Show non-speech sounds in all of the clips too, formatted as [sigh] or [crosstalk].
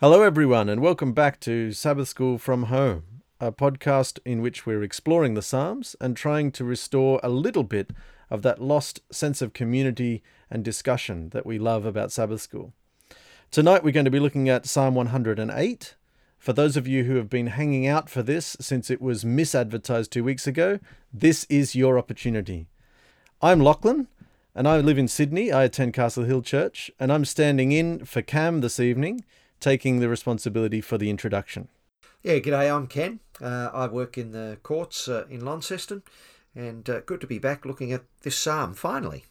Hello, everyone, and welcome back to Sabbath School from Home, a podcast in which we're exploring the Psalms and trying to restore a little bit of that lost sense of community and discussion that we love about Sabbath School. Tonight, we're going to be looking at Psalm 108. For those of you who have been hanging out for this since it was misadvertised two weeks ago, this is your opportunity. I'm Lachlan, and I live in Sydney. I attend Castle Hill Church, and I'm standing in for Cam this evening taking the responsibility for the introduction. Yeah, g'day, I'm Ken. Uh, I work in the courts uh, in Launceston, and uh, good to be back looking at this psalm finally.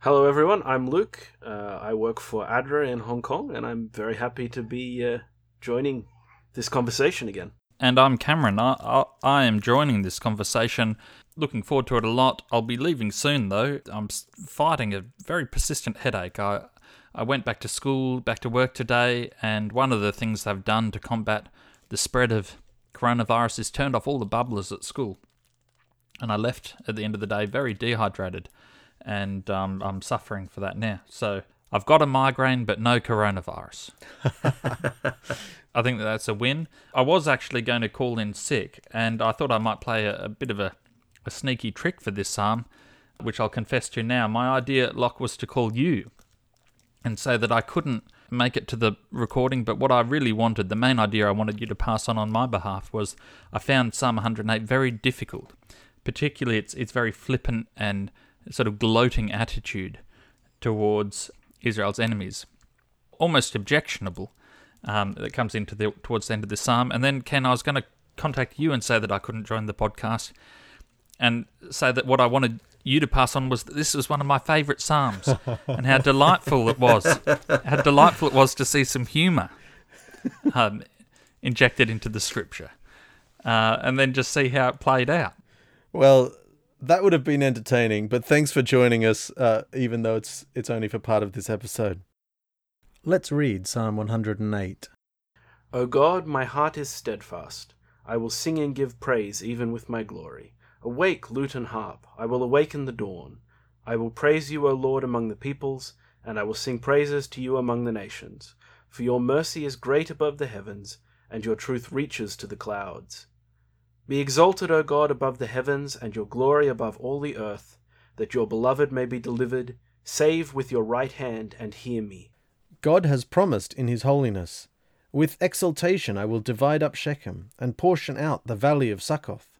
Hello, everyone. I'm Luke. Uh, I work for ADRA in Hong Kong, and I'm very happy to be uh, joining this conversation again. And I'm Cameron. I, I, I am joining this conversation. Looking forward to it a lot. I'll be leaving soon, though. I'm fighting a very persistent headache. I, I went back to school, back to work today, and one of the things they've done to combat the spread of coronavirus is turned off all the bubblers at school. And I left at the end of the day very dehydrated, and um, I'm suffering for that now. So I've got a migraine, but no coronavirus. [laughs] I think that that's a win. I was actually going to call in sick, and I thought I might play a, a bit of a, a sneaky trick for this psalm, which I'll confess to now. My idea, Locke, was to call you and say that I couldn't make it to the recording, but what I really wanted, the main idea I wanted you to pass on on my behalf was I found Psalm 108 very difficult. Particularly, its its very flippant and sort of gloating attitude towards Israel's enemies, almost objectionable. Um, that comes into the towards the end of the psalm, and then Ken, I was going to contact you and say that I couldn't join the podcast, and say that what I wanted you to pass on was that this was one of my favourite psalms, [laughs] and how delightful it was. How delightful it was to see some humour um, injected into the scripture, uh, and then just see how it played out. Well, that would have been entertaining, but thanks for joining us, uh, even though it's it's only for part of this episode. Let's read Psalm 108. O God, my heart is steadfast. I will sing and give praise even with my glory. Awake, lute and harp, I will awaken the dawn. I will praise you, O Lord, among the peoples, and I will sing praises to you among the nations. For your mercy is great above the heavens, and your truth reaches to the clouds. Be exalted, O God, above the heavens, and your glory above all the earth, that your beloved may be delivered. Save with your right hand, and hear me. God has promised in his holiness. With exultation I will divide up Shechem, and portion out the valley of Succoth.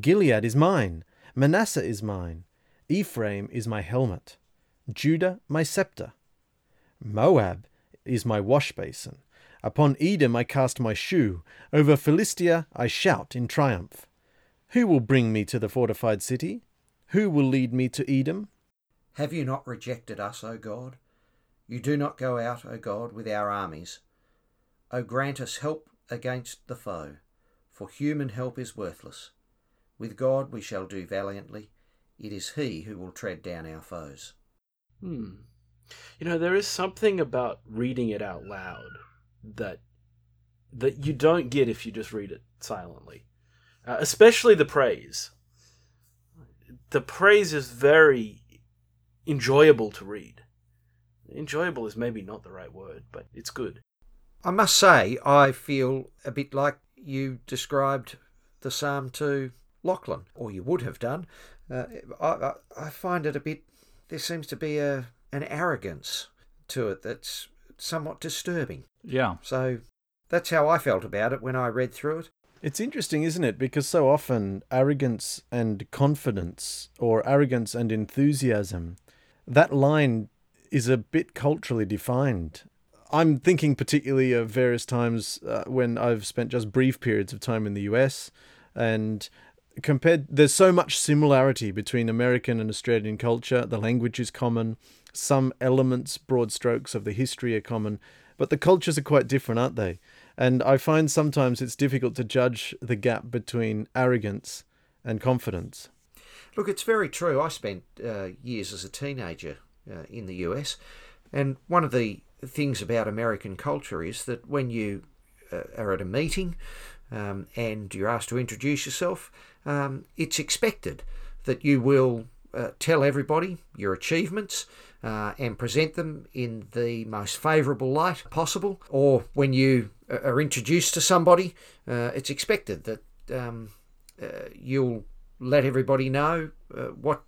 Gilead is mine, Manasseh is mine, Ephraim is my helmet, Judah my scepter. Moab is my wash basin. Upon Edom I cast my shoe, over Philistia I shout in triumph. Who will bring me to the fortified city? Who will lead me to Edom? Have you not rejected us, O God? You do not go out, O God, with our armies. O grant us help against the foe, for human help is worthless. With God we shall do valiantly. It is He who will tread down our foes. Hmm. You know, there is something about reading it out loud that that you don't get if you just read it silently. Uh, especially the praise. The praise is very enjoyable to read. Enjoyable is maybe not the right word, but it's good. I must say, I feel a bit like you described the Psalm to Lachlan, or you would have done. Uh, I, I find it a bit. There seems to be a an arrogance to it that's somewhat disturbing. Yeah. So that's how I felt about it when I read through it. It's interesting, isn't it? Because so often arrogance and confidence, or arrogance and enthusiasm, that line is a bit culturally defined. I'm thinking particularly of various times uh, when I've spent just brief periods of time in the US and compared there's so much similarity between American and Australian culture. The language is common, some elements, broad strokes of the history are common, but the cultures are quite different, aren't they? And I find sometimes it's difficult to judge the gap between arrogance and confidence. Look, it's very true. I spent uh, years as a teenager uh, in the US, and one of the things about American culture is that when you uh, are at a meeting um, and you're asked to introduce yourself, um, it's expected that you will uh, tell everybody your achievements, uh, and present them in the most favourable light possible. Or when you are introduced to somebody, uh, it's expected that um, uh, you'll let everybody know uh, what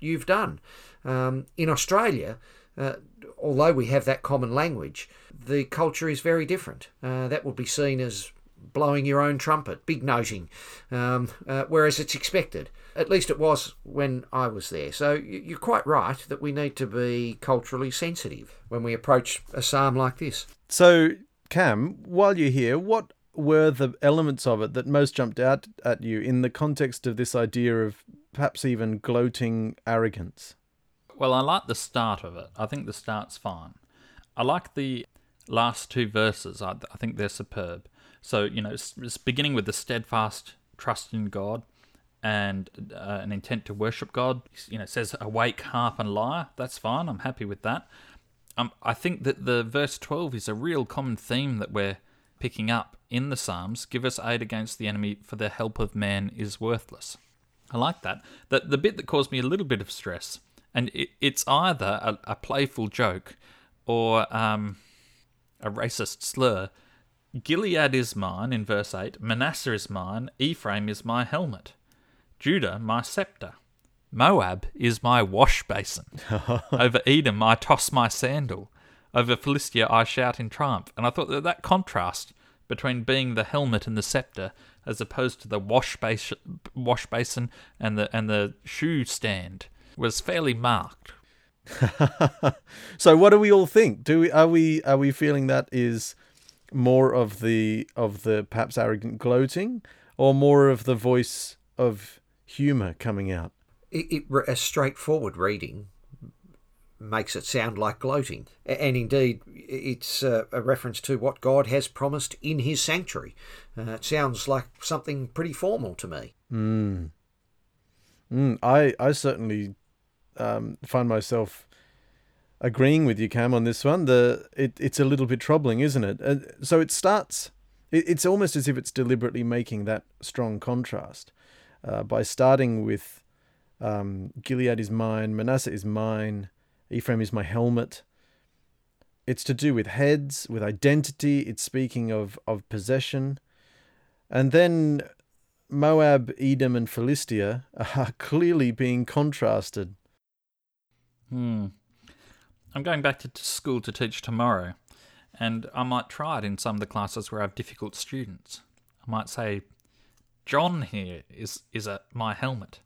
you've done. Um, in Australia, uh, although we have that common language, the culture is very different. Uh, that would be seen as blowing your own trumpet, big noting, um, uh, whereas it's expected. At least it was when I was there. So you're quite right that we need to be culturally sensitive when we approach a psalm like this. So, Cam, while you're here, what were the elements of it that most jumped out at you in the context of this idea of perhaps even gloating arrogance? Well, I like the start of it. I think the start's fine. I like the last two verses. I, I think they're superb. So, you know, it's, beginning with the steadfast trust in God and uh, an intent to worship God. You know, says awake, harp, and lyre. That's fine. I'm happy with that. Um, I think that the verse 12 is a real common theme that we're picking up in the Psalms. Give us aid against the enemy, for the help of man is worthless. I like that. The, the bit that caused me a little bit of stress, and it, it's either a, a, playful joke or um, a racist slur. Gilead is mine in verse 8, Manasseh is mine, Ephraim is my helmet, Judah my scepter, Moab is my wash basin. [laughs] Over Edom I toss my sandal, over Philistia I shout in triumph. And I thought that that contrast between being the helmet and the scepter as opposed to the wash wash basin and the and the shoe stand was fairly marked. [laughs] so what do we all think? Do we are we are we feeling that is more of the of the perhaps arrogant gloating or more of the voice of humor coming out? It, it, a straightforward reading makes it sound like gloating. And indeed, it's a, a reference to what God has promised in His sanctuary. Uh, it sounds like something pretty formal to me. Mm. Mm, I I certainly um, find myself agreeing with you, Cam, on this one. The it, it's a little bit troubling, isn't it? Uh, so it starts. It, it's almost as if it's deliberately making that strong contrast uh, by starting with um, Gilead is mine, Manasseh is mine, Ephraim is my helmet. It's to do with heads, with identity. It's speaking of, of possession. And then Moab, Edom, and Philistia [laughs] are clearly being contrasted. Hmm. I'm going back to school to teach tomorrow, and I might try it in some of the classes where I have difficult students. I might say, John here is, is a, my helmet,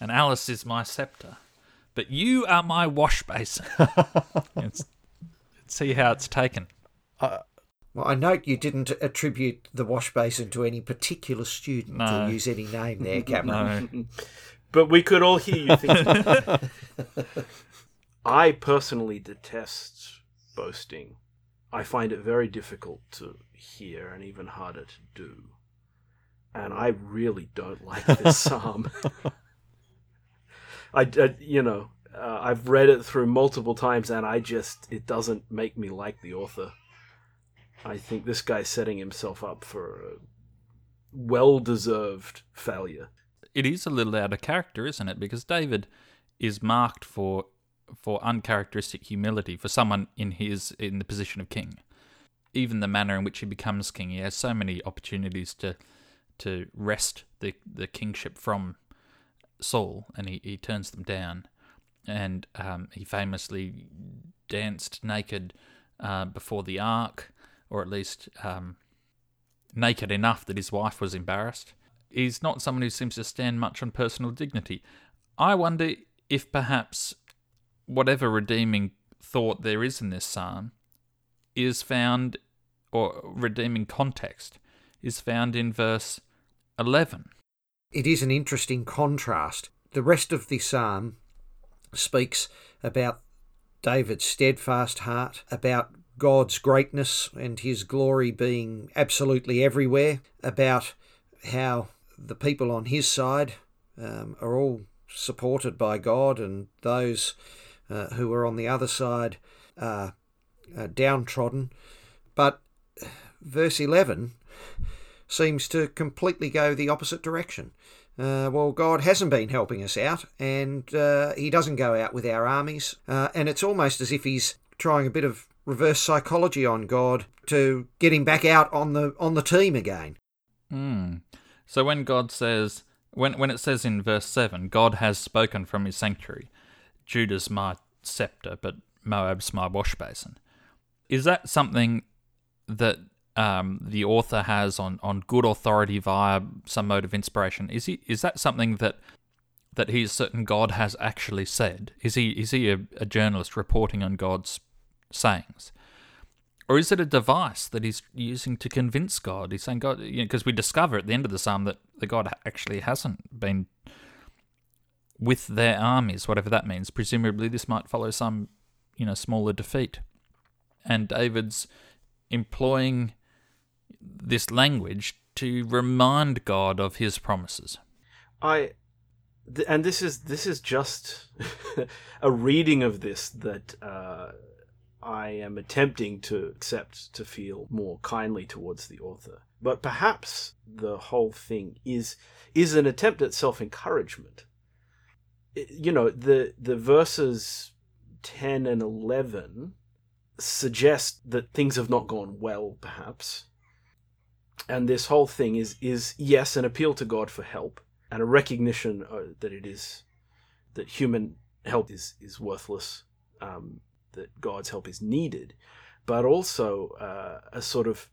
and Alice is my scepter but you are my wash basin. [laughs] see how it's taken. Uh, well, I note you didn't attribute the wash basin to any particular student no. or use any name there, [laughs] Cameron. no. but we could all hear you think. [laughs] I personally detest boasting. I find it very difficult to hear and even harder to do. And I really don't like this [laughs] psalm. I, I you know, uh, I've read it through multiple times, and I just it doesn't make me like the author. I think this guy's setting himself up for a well-deserved failure. It is a little out of character, isn't it? Because David is marked for for uncharacteristic humility for someone in his in the position of king. Even the manner in which he becomes king, he has so many opportunities to to wrest the the kingship from Saul, and he, he turns them down. And um, he famously danced naked uh, before the ark, or at least um, naked enough that his wife was embarrassed. He's not someone who seems to stand much on personal dignity. I wonder if perhaps whatever redeeming thought there is in this psalm is found, or redeeming context, is found in verse 11 it is an interesting contrast. The rest of the psalm speaks about David's steadfast heart, about God's greatness and his glory being absolutely everywhere, about how the people on his side um, are all supported by God and those uh, who are on the other side are, are downtrodden. But verse 11 seems to completely go the opposite direction. uh, well, God hasn't been helping us out, and uh, He doesn't go out with our armies. Uh, and it's almost as if He's trying a bit of reverse psychology on God to get him back out on the on the team again. Mm. So when God says, when when it says in verse seven, God has spoken from His sanctuary, Judah's my scepter, but Moab's my wash basin. Is that something that um, the author has on, on good authority via some mode of inspiration? Is he is that something that that he's certain God has actually said? Is he is he a, a journalist reporting on God's sayings? Or is it a device that he's using to convince God? He's saying God, because you know, we discover at the end of the psalm that the God actually hasn't been with their armies, whatever that means. Presumably, this might follow some, you know, smaller defeat. And David's employing this language to remind God of his promises. I th- and this is this is just [laughs] a reading of this that uh, I am attempting to accept to feel more kindly towards the author. But perhaps the whole thing is is an attempt at self encouragement. You know, the the verses ten and eleven suggest that things have not gone well, perhaps. And this whole thing is is yes an appeal to God for help and a recognition uh, that it is that human help is is worthless, um, that God's help is needed, but also uh, a sort of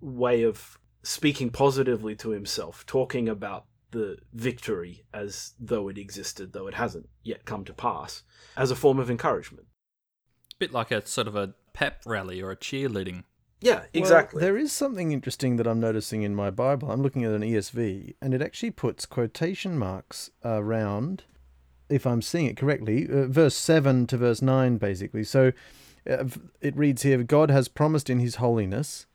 way of speaking positively to himself, talking about the victory as though it existed, though it hasn't yet come to pass, as a form of encouragement bit like a sort of a pep rally or a cheerleading. Yeah, exactly. Well, there is something interesting that I'm noticing in my Bible. I'm looking at an ESV, and it actually puts quotation marks around, if I'm seeing it correctly, uh, verse 7 to verse 9, basically. So uh, it reads here God has promised in his holiness,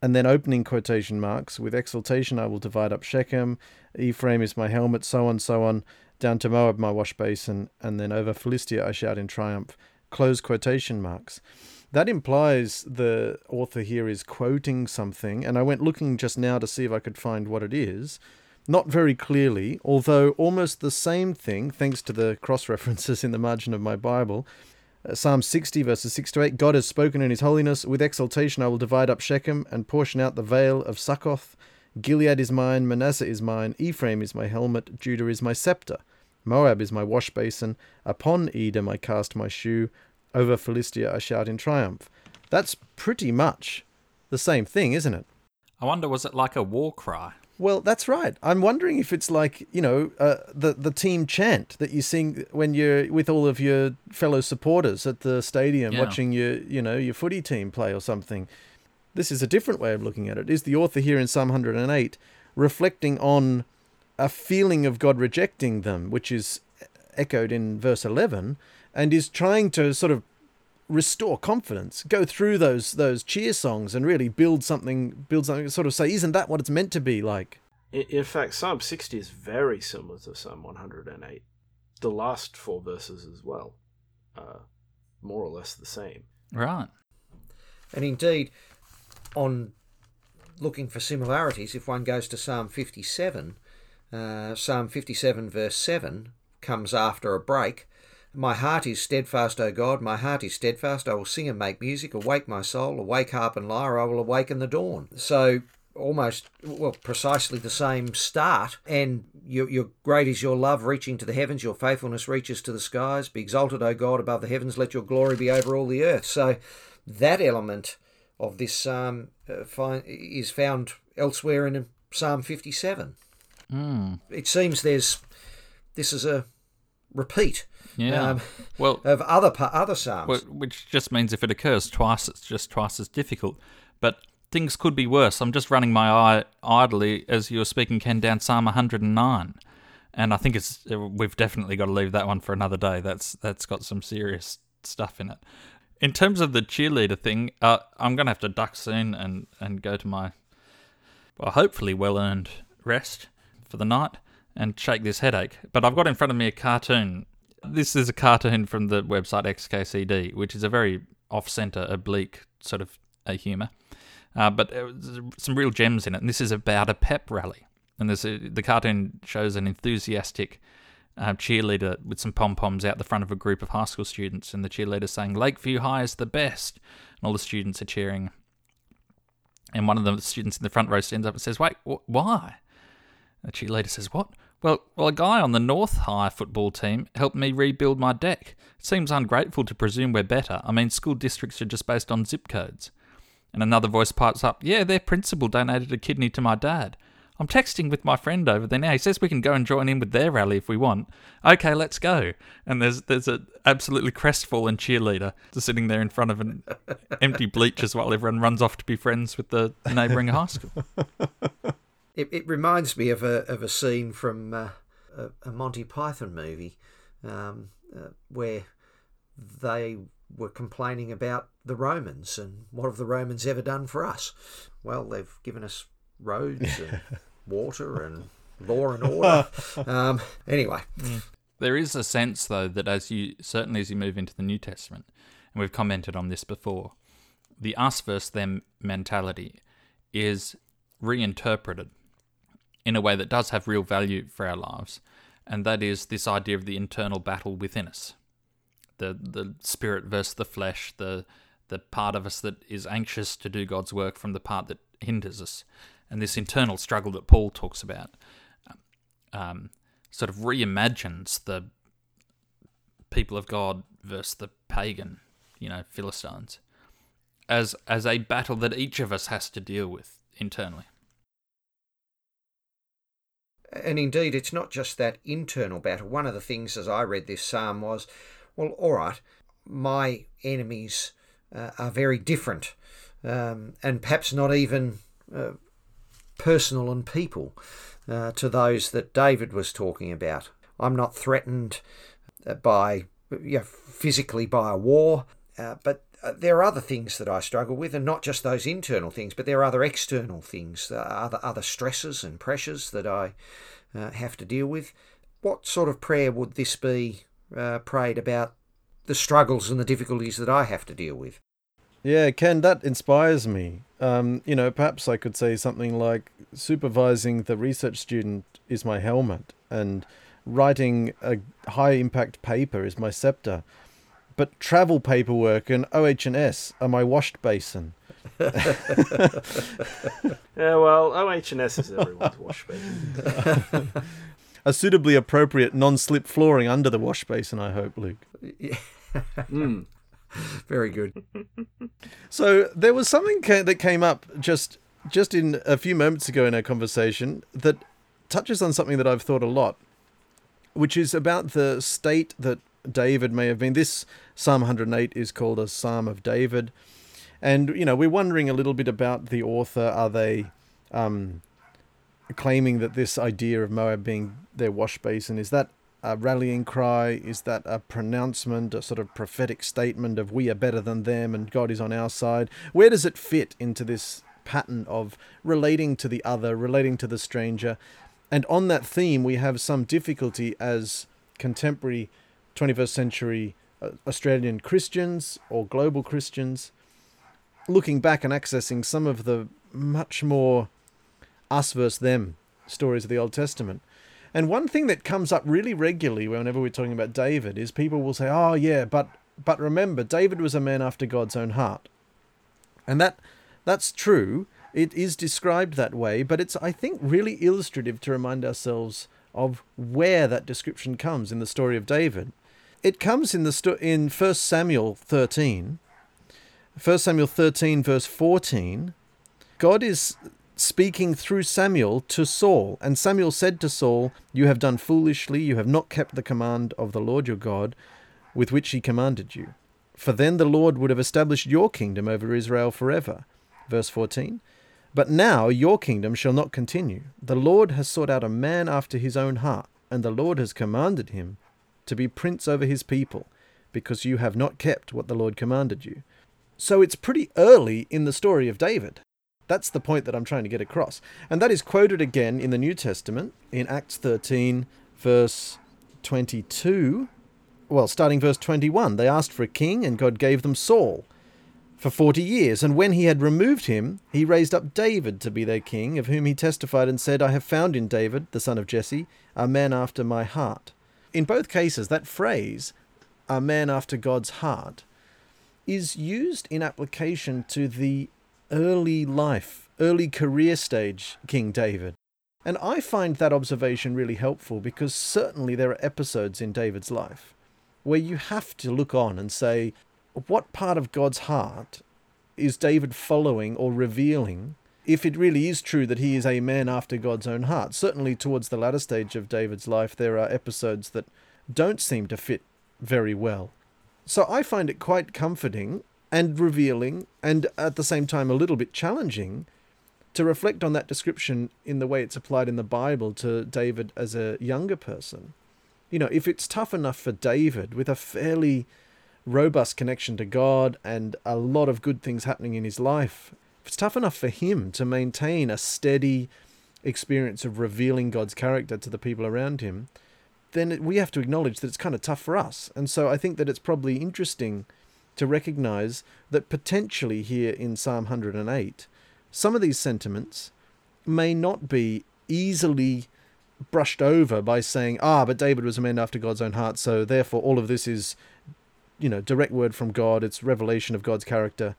and then opening quotation marks, with exultation I will divide up Shechem, Ephraim is my helmet, so on, so on, down to Moab my wash basin, and then over Philistia I shout in triumph close quotation marks. That implies the author here is quoting something, and I went looking just now to see if I could find what it is. Not very clearly, although almost the same thing, thanks to the cross references in the margin of my Bible. Psalm 60, verses 6 to 8 God has spoken in his holiness. With exultation I will divide up Shechem and portion out the vale of Succoth. Gilead is mine, Manasseh is mine, Ephraim is my helmet, Judah is my scepter. Moab is my wash basin. Upon Edom I cast my shoe. Over Philistia I shout in triumph. That's pretty much the same thing, isn't it? I wonder, was it like a war cry? Well, that's right. I'm wondering if it's like you know uh, the the team chant that you sing when you're with all of your fellow supporters at the stadium yeah. watching your you know your footy team play or something. This is a different way of looking at it. Is the author here in Psalm 108 reflecting on a feeling of God rejecting them, which is echoed in verse 11, and is trying to sort of restore confidence, go through those those cheer songs and really build something, build something, sort of say, isn't that what it's meant to be like? In fact, Psalm 60 is very similar to Psalm 108. The last four verses as well, uh, more or less the same. Right. And indeed, on looking for similarities, if one goes to Psalm 57, uh, Psalm 57, verse 7, comes after a break. My heart is steadfast, O God, my heart is steadfast. I will sing and make music. Awake my soul, awake harp and lyre, I will awaken the dawn. So almost, well, precisely the same start. And your, your great is your love reaching to the heavens, your faithfulness reaches to the skies. Be exalted, O God, above the heavens, let your glory be over all the earth. So that element of this psalm uh, is found elsewhere in Psalm 57. Mm. It seems there's this is a repeat. Yeah. Um, well, [laughs] of other other psalms, which just means if it occurs twice, it's just twice as difficult. But things could be worse. I'm just running my eye idly as you were speaking, Ken, down Psalm 109, and I think it's we've definitely got to leave that one for another day. That's that's got some serious stuff in it. In terms of the cheerleader thing, uh, I'm gonna have to duck soon and and go to my well, hopefully well earned rest for the night and shake this headache. But I've got in front of me a cartoon. This is a cartoon from the website XKCD, which is a very off center, oblique sort of a humour. Uh, but some real gems in it. And this is about a pep rally. And a, the cartoon shows an enthusiastic uh, cheerleader with some pom poms out the front of a group of high school students, and the cheerleader saying Lakeview High is the best, and all the students are cheering. And one of the students in the front row stands up and says, "Wait, wh- why?" The cheerleader says, "What? Well, well, a guy on the North High football team helped me rebuild my deck. It seems ungrateful to presume we're better. I mean, school districts are just based on zip codes." And another voice pipes up, "Yeah, their principal donated a kidney to my dad." I'm texting with my friend over there now. He says we can go and join in with their rally if we want. Okay, let's go. And there's there's an absolutely crestfallen cheerleader just sitting there in front of an empty bleachers while everyone runs off to be friends with the neighbouring high school. [laughs] It, it reminds me of a of a scene from uh, a, a Monty Python movie um, uh, where they were complaining about the Romans and what have the Romans ever done for us? Well, they've given us roads and [laughs] water and law and order. Um, anyway, There is a sense, though, that as you certainly as you move into the New Testament, and we've commented on this before, the us versus them mentality is reinterpreted in a way that does have real value for our lives, and that is this idea of the internal battle within us, the the spirit versus the flesh, the the part of us that is anxious to do God's work from the part that hinders us, and this internal struggle that Paul talks about. Um, sort of reimagines the people of God versus the pagan, you know, Philistines, as as a battle that each of us has to deal with internally. And indeed, it's not just that internal battle. One of the things as I read this psalm was, well, all right, my enemies uh, are very different, um, and perhaps not even uh, personal and people uh, to those that David was talking about. I'm not threatened uh, by you know, physically by a war, uh, but there are other things that I struggle with, and not just those internal things, but there are other external things, uh, other other stresses and pressures that I uh, have to deal with. What sort of prayer would this be uh, prayed about the struggles and the difficulties that I have to deal with? Yeah, Ken, that inspires me. Um, you know, perhaps I could say something like supervising the research student is my helmet, and writing a high impact paper is my scepter. But travel paperwork and OH&S are my washed basin. [laughs] Yeah, well, OH&S is everyone's wash basin. [laughs] A suitably appropriate non-slip flooring under the wash basin, I hope, Luke. Yeah. [laughs] Mm. Very good. So there was something ca- that came up just just in a few moments ago in our conversation that touches on something that I've thought a lot, which is about the state that David may have been. This Psalm 108 is called a Psalm of David, and you know we're wondering a little bit about the author. Are they um, claiming that this idea of Moab being their wash basin is that a rallying cry? Is that a pronouncement, a sort of prophetic statement of we are better than them and God is on our side? Where does it fit into this pattern of relating to the other, relating to the stranger? And on that theme, we have some difficulty as contemporary 21st century uh, Australian Christians or global Christians looking back and accessing some of the much more us versus them stories of the Old Testament. And one thing that comes up really regularly whenever we're talking about David is people will say, "Oh yeah, but but remember, David was a man after God's own heart," and that that's true. It is described that way, but it's I think really illustrative to remind ourselves of where that description comes in the story of David. It comes in the sto- in First Samuel thirteen. 1 Samuel 13, verse 14, God is speaking through Samuel to Saul. And Samuel said to Saul, You have done foolishly, you have not kept the command of the Lord your God with which he commanded you. For then the Lord would have established your kingdom over Israel forever. Verse 14. But now your kingdom shall not continue. The Lord has sought out a man after his own heart, and the Lord has commanded him to be prince over his people, because you have not kept what the Lord commanded you. So it's pretty early in the story of David. That's the point that I'm trying to get across. And that is quoted again in the New Testament in Acts 13, verse 22. Well, starting verse 21. They asked for a king, and God gave them Saul. for forty years. And when he had removed him, he raised up David to be their king, of whom he testified and said, I have found in David, the son of Jesse, a man after my heart. In both cases, that phrase, a man after God's heart, is used in application to the early life, early career stage King David. And I find that observation really helpful because certainly there are episodes in David's life where you have to look on and say, what part of God's heart is David following or revealing if it really is true that he is a man after God's own heart? Certainly, towards the latter stage of David's life, there are episodes that don't seem to fit very well. So I find it quite comforting and revealing, and at the same time a little bit challenging to reflect on that description in the way it's applied in the Bible to David as a younger person. You know, if it's tough enough for David with a fairly robust connection to God and a lot of good things happening in his life, if it's tough enough for him to maintain a steady experience of revealing God's character to the people around him, then we have to acknowledge that it's kind of tough for us. And so I think that it's probably interesting to recognize that potentially here in Psalm 108, some of these sentiments may not be easily brushed over by saying, ah, but David was a man after God's own heart, so therefore all of this is, you know, direct word from God, it's revelation of God's character.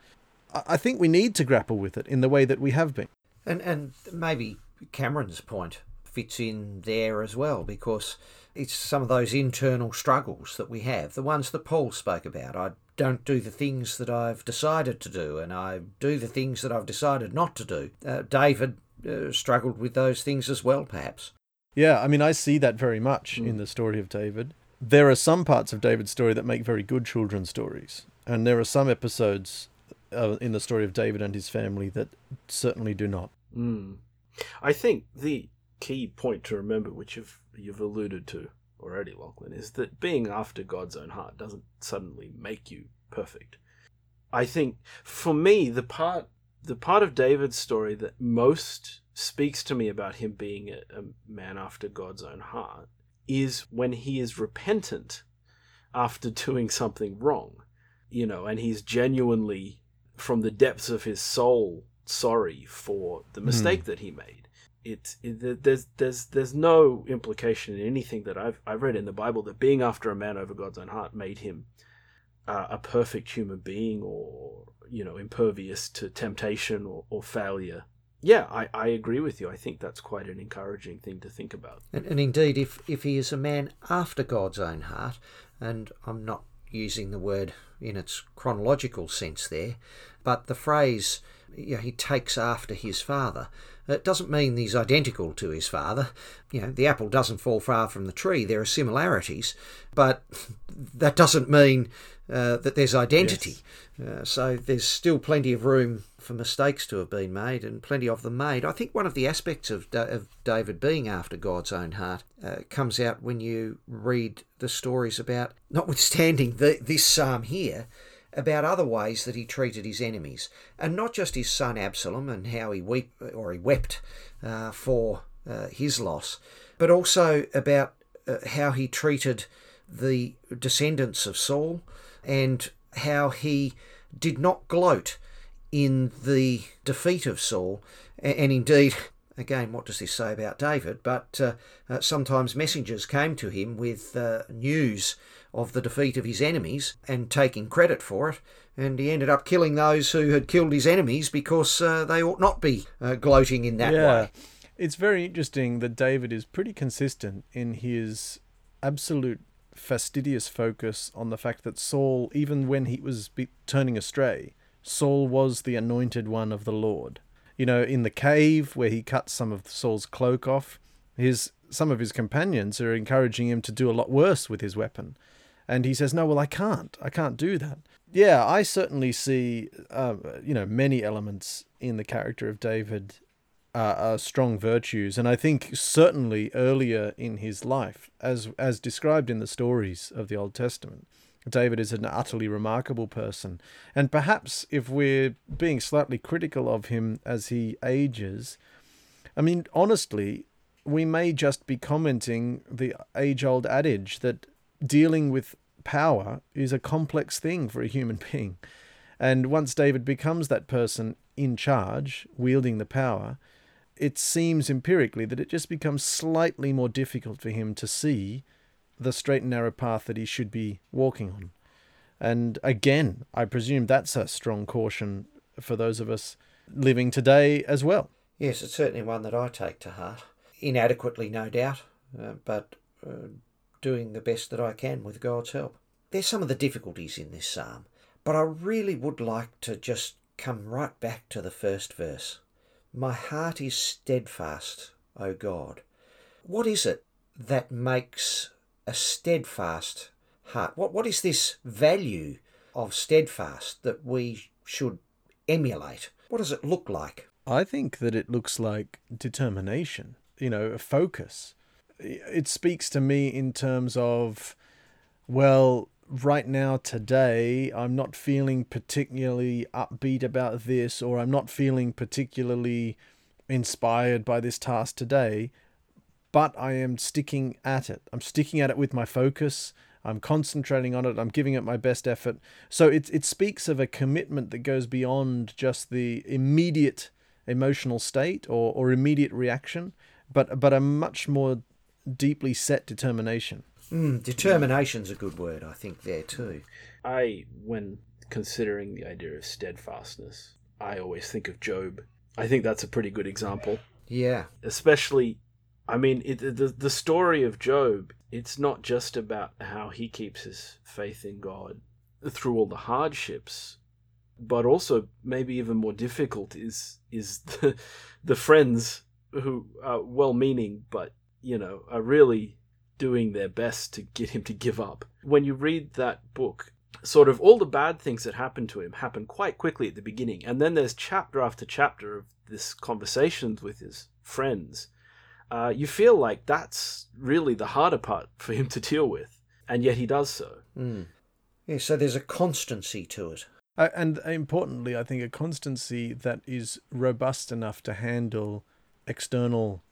I think we need to grapple with it in the way that we have been. And and maybe Cameron's point fits in there as well because it's some of those internal struggles that we have, the ones that Paul spoke about. I don't do the things that I've decided to do, and I do the things that I've decided not to do. Uh, David uh, struggled with those things as well, perhaps. Yeah, I mean, I see that very much mm. in the story of David. There are some parts of David's story that make very good children's stories, and there are some episodes uh, in the story of David and his family that certainly do not. Mm. I think the key point to remember, which you've you've alluded to already, Lachlan, is that being after God's own heart doesn't suddenly make you perfect. I think for me, the part the part of David's story that most speaks to me about him being a, a man after God's own heart is when he is repentant after doing something wrong, you know, and he's genuinely from the depths of his soul sorry for the mistake mm. that he made it, it, there's there's there's no implication in anything that I've I've read in the Bible that being after a man over God's own heart made him uh, a perfect human being or you know impervious to temptation or, or failure. Yeah, I, I agree with you. I think that's quite an encouraging thing to think about. And, and indeed, if if he is a man after God's own heart, and I'm not using the word in its chronological sense there, but the phrase you know, he takes after his father. It doesn't mean he's identical to his father. You know, the apple doesn't fall far from the tree. There are similarities, but [laughs] that doesn't mean uh, that there's identity. Yes. Uh, so there's still plenty of room for mistakes to have been made, and plenty of them made. I think one of the aspects of, da- of David being after God's own heart uh, comes out when you read the stories about, notwithstanding the, this psalm here, about other ways that he treated his enemies, and not just his son Absalom and how he weep or he wept uh, for uh, his loss, but also about uh, how he treated the descendants of Saul and how he did not gloat in the defeat of Saul, and indeed. [laughs] Again, what does this say about David? But uh, uh, sometimes messengers came to him with uh, news of the defeat of his enemies and taking credit for it. And he ended up killing those who had killed his enemies because uh, they ought not be uh, gloating in that yeah. way. It's very interesting that David is pretty consistent in his absolute fastidious focus on the fact that Saul, even when he was turning astray, Saul was the anointed one of the Lord. You know, in the cave where he cuts some of Saul's cloak off, his some of his companions are encouraging him to do a lot worse with his weapon. And he says, No, well, I can't. I can't do that. Yeah, I certainly see, uh, you know, many elements in the character of David uh, are strong virtues. And I think certainly earlier in his life, as, as described in the stories of the Old Testament, David is an utterly remarkable person. And perhaps if we're being slightly critical of him as he ages, I mean, honestly, we may just be commenting the age old adage that dealing with power is a complex thing for a human [laughs] being. And once David becomes that person in charge, wielding the power, it seems empirically that it just becomes slightly more difficult for him to see the straight and narrow path that he should be walking on. And again, I presume that's a strong caution for those of us living today as well. Yes, it's certainly one that I take to heart. Inadequately, no doubt, uh, but uh, doing the best that I can with God's help. There's some of the difficulties in this psalm, but I really would like to just come right back to the first verse. My heart is steadfast, O God. What is it that makes a steadfast heart? What, what is this value of steadfast that we should emulate? What does it look like? I think that it looks like determination, you know, a focus. It speaks to me in terms of, well, right now, today, I'm not feeling particularly upbeat about this, or I'm not feeling particularly inspired by this task today, but I am sticking at it. I'm sticking at it with my focus. I'm concentrating on it. I'm giving it my best effort. So it, it speaks of a commitment that goes beyond just the immediate emotional state or, or immediate reaction, but, but a much more deeply set determination. Mm, determination's a good word, I think, there too. I, when considering the idea of steadfastness, I always think of Job. I think that's a pretty good example. Yeah. Especially, I mean, it, the the story of Job. It's not just about how he keeps his faith in God through all the hardships, but also maybe even more difficult is is [laughs] the, the friends who are well-meaning, but you know, are really doing their best to get him to give up. When you read that book, sort of all the bad things that happen to him happen quite quickly at the beginning, and then there's chapter after chapter of this conversations with his friends. Uh, you feel like that's really the harder part [laughs] for him to deal with, and yet he does so. Mm. Yeah, so there's a constancy to it. Uh, and importantly, I think a constancy that is robust enough to handle external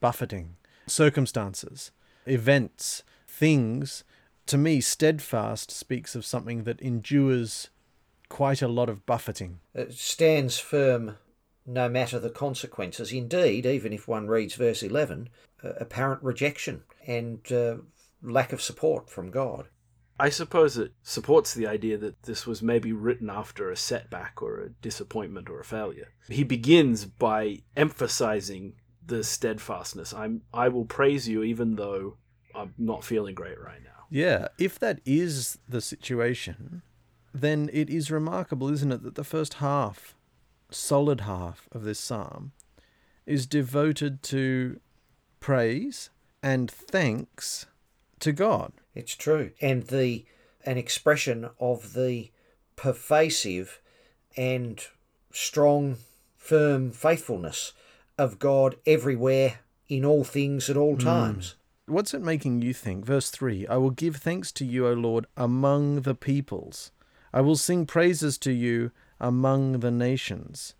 buffeting, circumstances events, things, to me, steadfast speaks of something that endures quite a lot of buffeting. It stands firm no matter the consequences. Indeed, even if one reads verse 11, uh, apparent rejection and uh, lack of support from God. I suppose it supports the idea that this was maybe written after a setback or a disappointment or a failure. He begins by emphasizing the steadfastness. I'm I will praise you even though I'm not feeling great right now. Yeah, if that is the situation, then it is remarkable, isn't it, that the first half, solid half of this psalm, is devoted to praise and thanks to God. It's true. And the an expression of the pervasive and strong, firm faithfulness of God everywhere, in all things, at all hmm. times. Mm. What's it making you think? Verse 3 I will give thanks to you, O Lord, among the peoples. I will sing praises to you among the nations.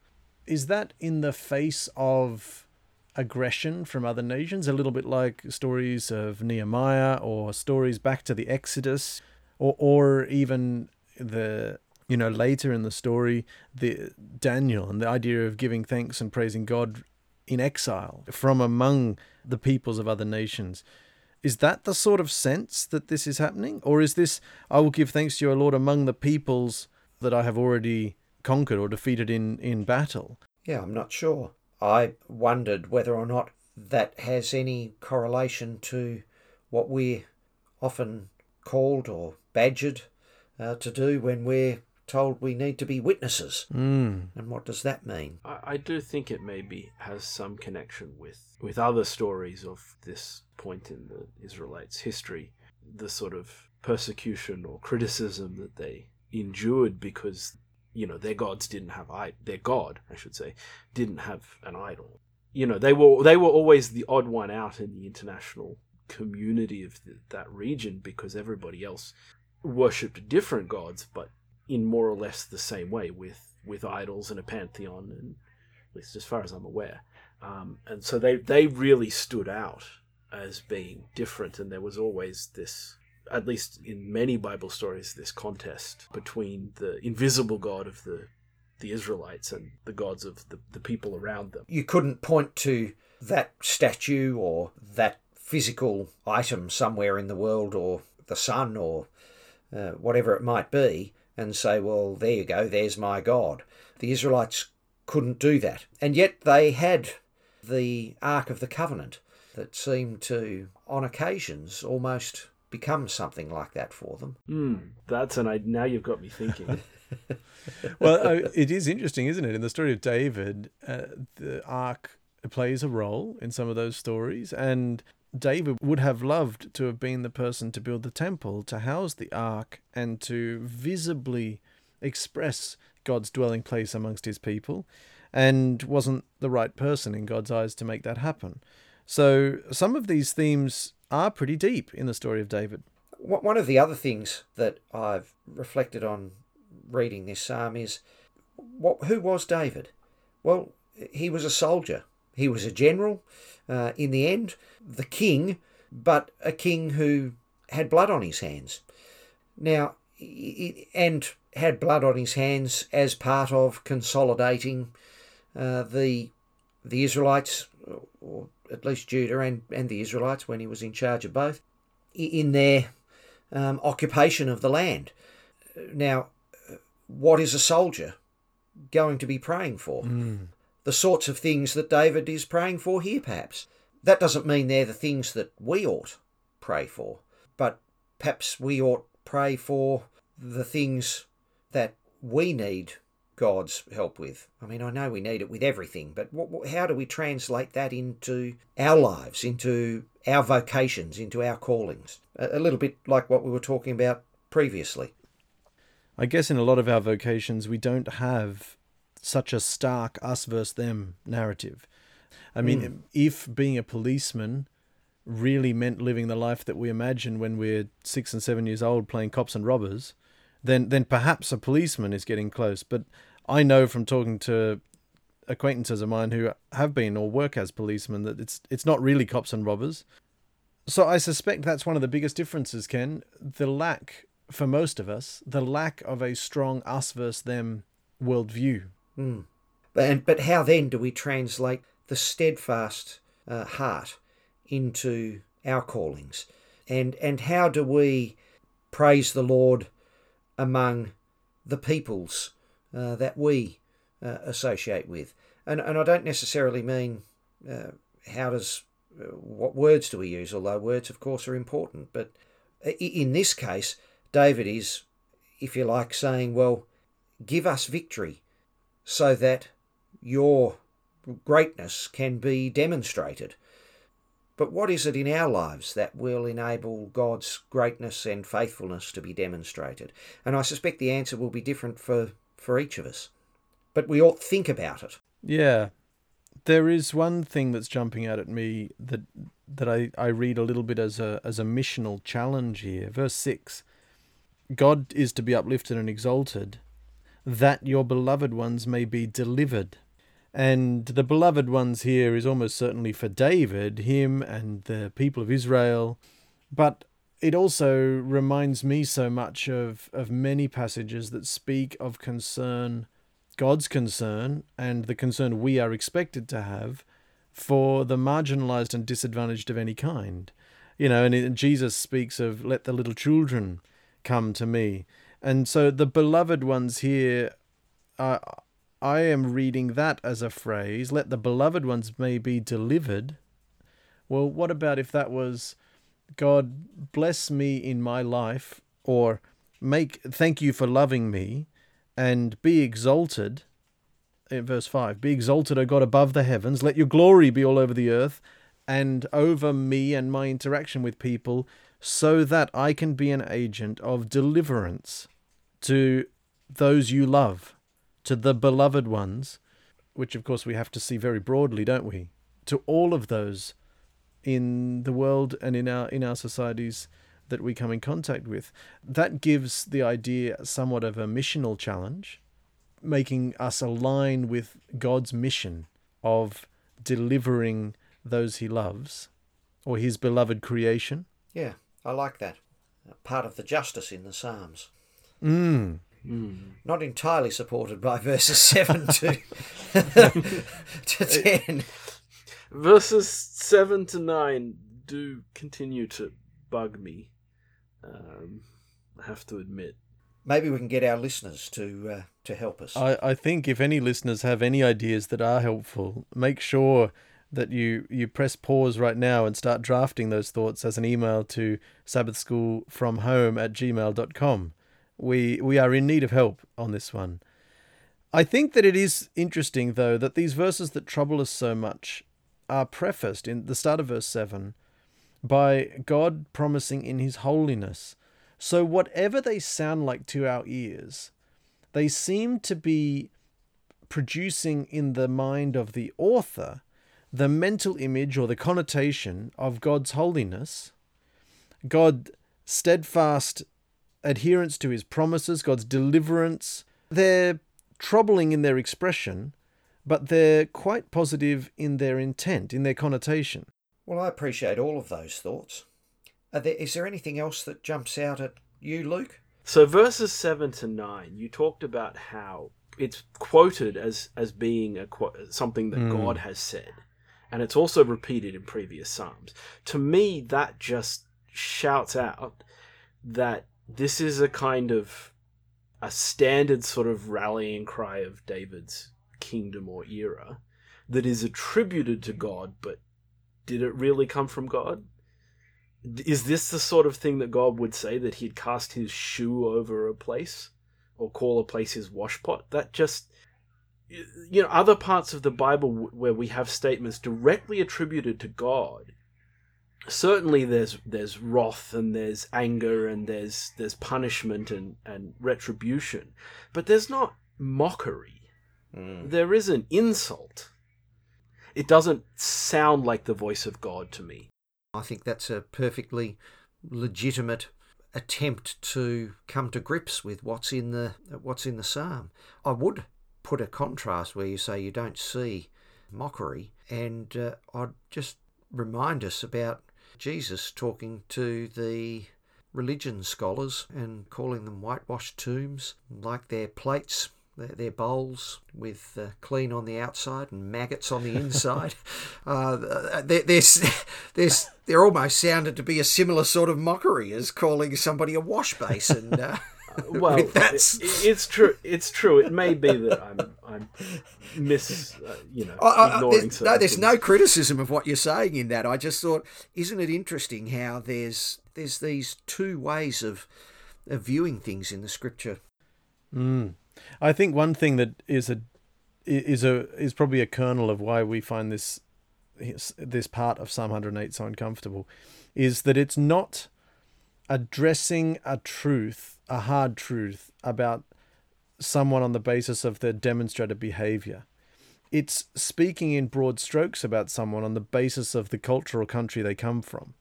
Is that in the face of aggression from other nations? A little bit like stories of Nehemiah or stories back to the Exodus, or, or even the you know later in the story the Daniel and the idea of giving thanks and praising God in exile from among the peoples of other nations. Is that the sort of sense that this is happening? Or is this, I will give thanks to your Lord among the peoples that I have already conquered or defeated in, in battle? Yeah, I'm not sure. I wondered whether or not that has any correlation to what we're often called or badgered uh, to do when we're told we need to be witnesses. Mm. And what does that mean? I, I do think it maybe has some connection with, with other stories of this point in the Israelites' history, the sort of persecution or criticism that they endured because you know their gods didn't have I their god I should say didn't have an idol. You know they were they were always the odd one out in the international community of the, that region because everybody else worshipped different gods, but in more or less the same way with with idols and a pantheon, and at least as far as I'm aware. Um, and so they they really stood out as being different, and there was always this at least in many Bible stories, this contest between the invisible God of the the Israelites and the gods of the, the people around them. You couldn't point to that statue or that physical item somewhere in the world or the sun or uh, whatever it might be and say, well, there you go, there's my God. The Israelites couldn't do that. And yet they had the Ark of the Covenant that seemed to, on occasions, almost become something like that for them. Hmm, that's an I now you've got me thinking. [laughs] well, uh, it is interesting, isn't it? In the story of David, uh, the ark plays a role in some of those stories, and David would have loved to have been the person to build the temple, to house the ark, and to visibly express God's dwelling place amongst his people, and wasn't the right person in God's eyes to make that happen. So some of these themes are pretty deep in the story of David. One of the other things that I've reflected on reading this psalm is what, who was David? Well, he was a soldier, he was a general, uh, in the end, the king, but a king who had blood on his hands. Now, and had blood on his hands as part of consolidating uh, the the Israelites, or at least Judah and, and the Israelites when he was in charge of both, in their um, occupation of the land. Now, what is a soldier going to be praying for? Mm. The sorts of things that David is praying for here, perhaps. That doesn't mean they're the things that we ought pray for, but perhaps we ought pray for the things that we need God's help with. I mean, I know we need it with everything, but what, how do we translate that into our lives, into our vocations, into our callings? A, a little bit like what we were talking about previously. I guess in a lot of our vocations, we don't have such a stark us versus them narrative. I mean, mm. if being a policeman really meant living the life that we imagine when we're six and seven years old playing cops and robbers, then then perhaps a policeman is getting close. But I know from talking to acquaintances of mine who have been or work as policemen that it's it's not really cops and robbers. So I suspect that's one of the biggest differences, Ken. The lack, for most of us, the lack of a strong us versus them worldview. Mm. But, but how then do we translate the steadfast uh, heart into our callings? And, and how do we praise the Lord among the peoples uh, that we uh, associate with? And, and I don't necessarily mean uh, how does, uh, what words do we use, although words, of course, are important. But in this case, David is, if you like, saying, well, give us victory so that your greatness can be demonstrated. But what is it in our lives that will enable God's greatness and faithfulness to be demonstrated? And I suspect the answer will be different for, for each of us. But we ought to think about it. Yeah. There is one thing that's jumping out at me that that I, I read a little bit as a as a missional challenge here. Verse six. God is to be uplifted and exalted, that your beloved ones may be delivered and the beloved ones here is almost certainly for David, him and the people of Israel. But it also reminds me so much of, of many passages that speak of concern, God's concern, and the concern we are expected to have for the marginalized and disadvantaged of any kind. You know, and Jesus speaks of, let the little children come to me. And so the beloved ones here are I am reading that as a phrase, let the beloved ones may be delivered. Well, what about if that was God bless me in my life or make thank you for loving me and be exalted in verse 5 be exalted o god above the heavens let your glory be all over the earth and over me and my interaction with people so that i can be an agent of deliverance to those you love to the beloved ones, which of course we have to see very broadly, don't we? To all of those in the world and in our in our societies that we come in contact with. That gives the idea somewhat of a missional challenge, making us align with God's mission of delivering those he loves or his beloved creation. Yeah, I like that. part of the justice in the Psalms. Mm. Not entirely supported by verses [laughs] 7 to, [laughs] to 10. Verses 7 to 9 do continue to bug me. Um, I have to admit. Maybe we can get our listeners to uh, to help us. I, I think if any listeners have any ideas that are helpful, make sure that you, you press pause right now and start drafting those thoughts as an email to sabbathschoolfromhome at gmail.com. We, we are in need of help on this one. I think that it is interesting, though, that these verses that trouble us so much are prefaced in the start of verse 7 by God promising in His holiness. So, whatever they sound like to our ears, they seem to be producing in the mind of the author the mental image or the connotation of God's holiness, God steadfast adherence to his promises, God's deliverance. They're troubling in their expression, but they're quite positive in their intent, in their connotation. Well, I appreciate all of those thoughts. Are there, is there anything else that jumps out at you, Luke? So verses 7 to 9, you talked about how it's quoted as, as being a, something that Mm. God has said. And it's also repeated in previous Psalms. To me, that just shouts out that this is a kind of a standard sort of rallying cry of David's kingdom or era that is attributed to God, but did it really come from God? Is this the sort of thing that God would say that he'd cast his shoe over a place or call a place his washpot? That just you know other parts of the bible where we have statements directly attributed to god certainly there's there's wrath and there's anger and there's there's punishment and and retribution but there's not mockery. There is an insult. It doesn't sound like the voice of god to me. I think that's a perfectly legitimate attempt to come to grips with what's in the what's in the psalm. I would put a contrast where you say you don't see mockery, and uh, I'd just remind us about Jesus talking to the religion scholars and calling them whitewashed tombs, like their plates. Their, their bowls with uh, clean on the outside and maggots on the inside. [laughs] uh, there, there's, there's, there almost sounded to be a similar sort of mockery as calling somebody a wash basin. Uh, [laughs] well with that's it- it's true it's true it may be that i'm i'm miss uh, you know I- I- I- ignoring there's, no, there's no criticism of what you're saying in that. I just thought, isn't it interesting how there's there's these two ways of, of viewing things in the scripture. Mm. I think one thing that is a is a is probably a kernel of why we find this this part of Psalm 108 so uncomfortable is that it's not addressing a truth, a hard truth about someone on the basis of their demonstrated behavior. It's speaking in broad strokes about someone on the basis of the culture or country they come from.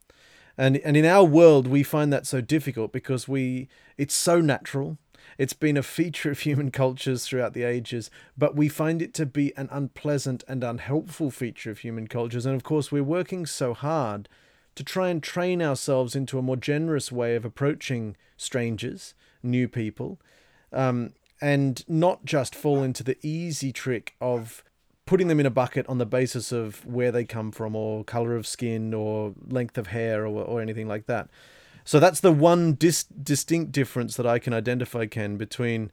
And and in our world we find that so difficult because we it's so natural. It's been a feature of human cultures throughout the ages, but we find it to be an unpleasant and unhelpful feature of human cultures. And of course, we're working so hard to try and train ourselves into a more generous way of approaching strangers, new people, um, and not just fall into the easy trick of putting them in a bucket on the basis of where they come from or color of skin or length of hair or, or anything like that. So that's the one dis- distinct difference that I can identify, Ken, between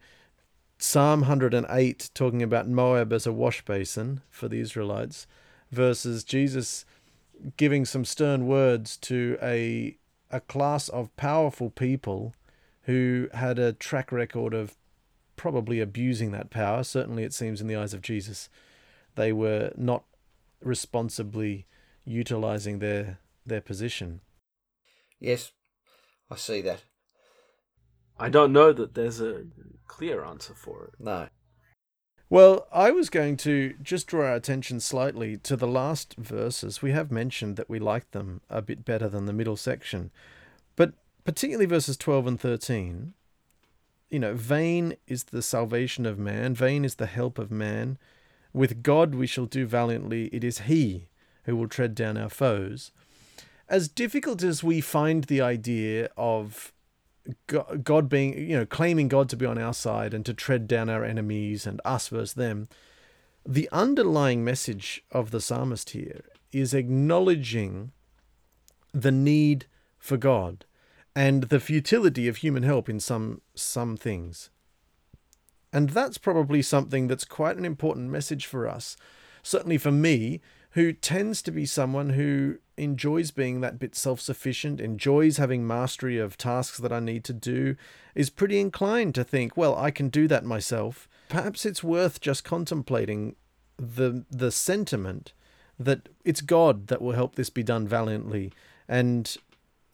Psalm 108 talking about Moab as a wash basin for the Israelites versus Jesus giving some stern words to a a class of powerful people who had a track record of probably abusing that power. Certainly, it seems in the eyes of Jesus, they were not responsibly utilizing their their position. Yes, I see that. i don't know that there's a clear answer for it No. Well, I was going to just draw our attention slightly to the last verses. We have mentioned that we liked them a bit better than the middle section, but particularly verses 12 and 13. You know, vain is the salvation of man, vain is the help of man. With God we shall do valiantly. It is He who will tread down our foes. As difficult as we find the idea of God being, you know, claiming God to be on our side and to tread down our enemies and us versus them. The underlying message of the psalmist here is acknowledging the need for God and the futility of human help in some some things. And that's probably something that's quite an important message for us. Certainly for me, who tends to be someone who enjoys being that bit self sufficient, enjoys having mastery of tasks that I need to do, is pretty inclined to think, well, I can do that myself. Perhaps it's worth just contemplating the the sentiment that it's God that will help this be done valiantly, and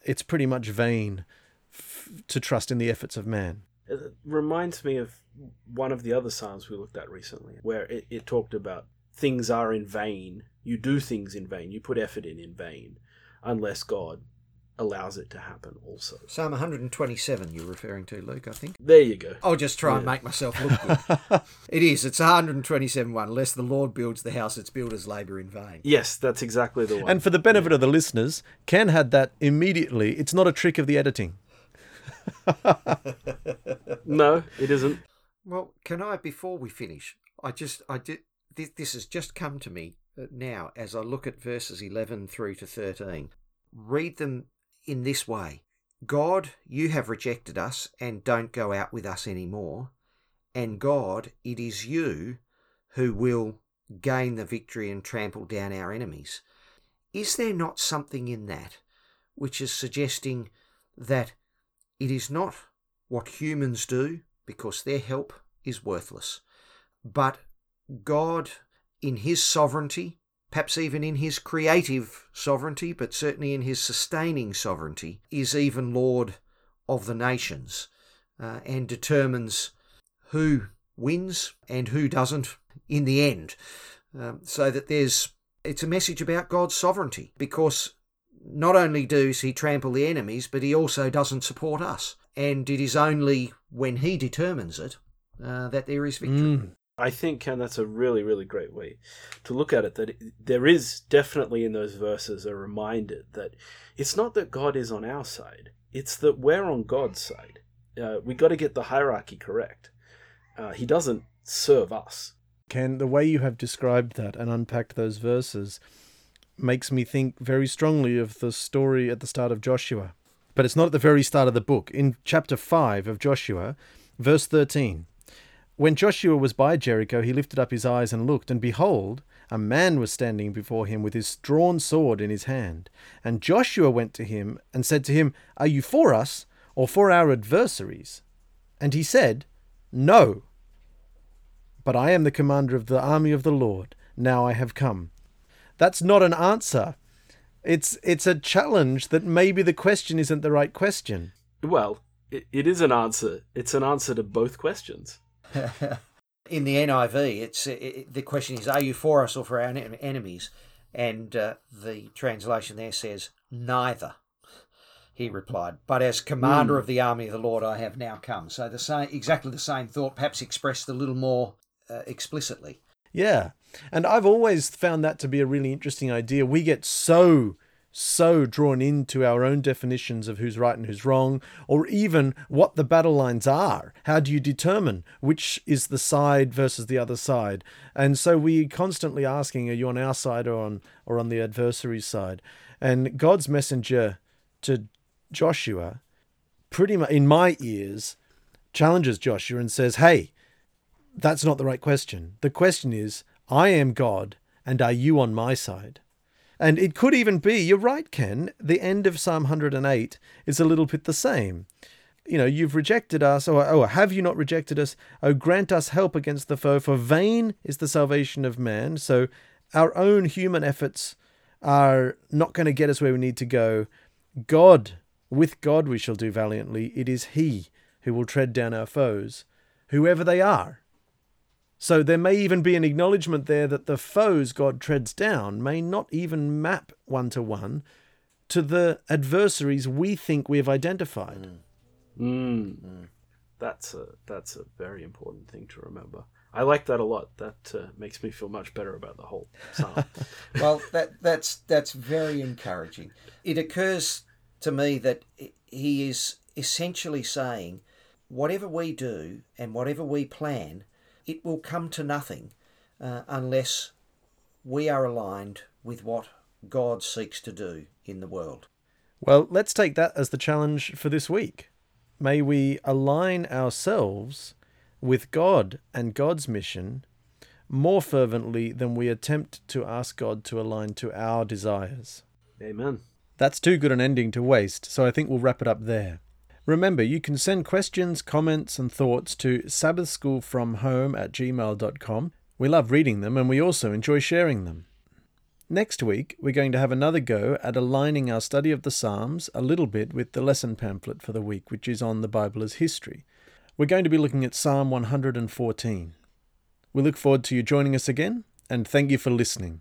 it's pretty much vain f- to trust in the efforts of man. It reminds me of one of the other psalms we looked at recently, where it, it talked about things are in vain. You do things in vain. You put effort in in vain, unless God allows it to happen also. Psalm 127 you're referring to, Luke, I think. There you go. I'll just try and make myself look good. [laughs] it is. It's 127 1. Unless the Lord builds the house, its builders labour in vain. Yes, that's exactly the one. And for the benefit of the listeners, Ken had that immediately. It's not a trick of the editing. [laughs] no, it isn't. Well, can I, before we finish, I just, I did, this, this has just come to me now as I look at verses 11 through to 13. Read them in this way God, you have rejected us and don't go out with us anymore. And God, it is you who will gain the victory and trample down our enemies. Is there not something in that which is suggesting that it is not what humans do because their help is worthless, but God, in His sovereignty, perhaps even in His creative sovereignty, but certainly in His sustaining sovereignty, is even Lord of the nations uh, and determines who wins and who doesn't in the end. Um, so that there's it's a message about God's sovereignty because not only does he trample the enemies, but he also doesn't support us. And it is only when he determines it uh, that there is victory. Mm. I think, and that's a really, really great way to look at it, that there is definitely in those verses a reminder that it's not that God is on our side, it's that we're on God's side. Uh, we got to get the hierarchy correct. Uh, he doesn't serve us. Ken, the way you have described that and unpacked those verses makes me think very strongly of the story at the start of Joshua. But it's not at the very start of the book. In chapter 5 of Joshua, verse 13, when Joshua was by Jericho, he lifted up his eyes and looked, and behold, a man was standing before him with his drawn sword in his hand. And Joshua went to him and said to him, Are you for us or for our adversaries? And he said, No, but I am the commander of the army of the Lord. Now I have come. That's not an answer. It's it's a challenge that maybe the question isn't the right question. Well, it, it is an answer. It's an answer to both questions. [laughs] In the NIV, it's it, the question is, are you for us or for our enemies? And uh, the translation there says, neither. He replied, but as commander of the army of the Lord, I have now come. So the same, exactly the same thought, perhaps expressed a little more uh, explicitly. Yeah. And I've always found that to be a really interesting idea. We get so so drawn into our own definitions of who's right and who's wrong, or even what the battle lines are. How do you determine which is the side versus the other side? And so we constantly asking, are you on our side or on or on the adversary's side? And God's messenger to Joshua, pretty much in my ears, challenges Joshua and says, Hey, that's not the right question. The question is, I am God, and are you on my side? And it could even be, you're right, Ken, the end of Psalm 108 is a little bit the same. You know, you've rejected us, or, or have you not rejected us? Oh, grant us help against the foe, for vain is the salvation of man. So our own human efforts are not going to get us where we need to go. God, with God we shall do valiantly. It is He who will tread down our foes, whoever they are. So there may even be an acknowledgement there that the foes God treads down may not even map one to one to the adversaries we think we have identified. Mm. That's a that's a very important thing to remember. I like that a lot. That uh, makes me feel much better about the whole psalm. [laughs] well, that that's that's very encouraging. It occurs to me that he is essentially saying whatever we do and whatever we plan, it will come to nothing uh, unless we are aligned with what God seeks to do in the world. Well, let's take that as the challenge for this week. May we align ourselves with God and God's mission more fervently than we attempt to ask God to align to our desires. Amen. That's too good an ending to waste, so I think we'll wrap it up there. Remember, you can send questions, comments, and thoughts to sabbathschoolfromhome at gmail.com. We love reading them and we also enjoy sharing them. Next week, we're going to have another go at aligning our study of the Psalms a little bit with the lesson pamphlet for the week, which is on the Bible as history. We're going to be looking at Psalm 114. We look forward to you joining us again, and thank you for listening.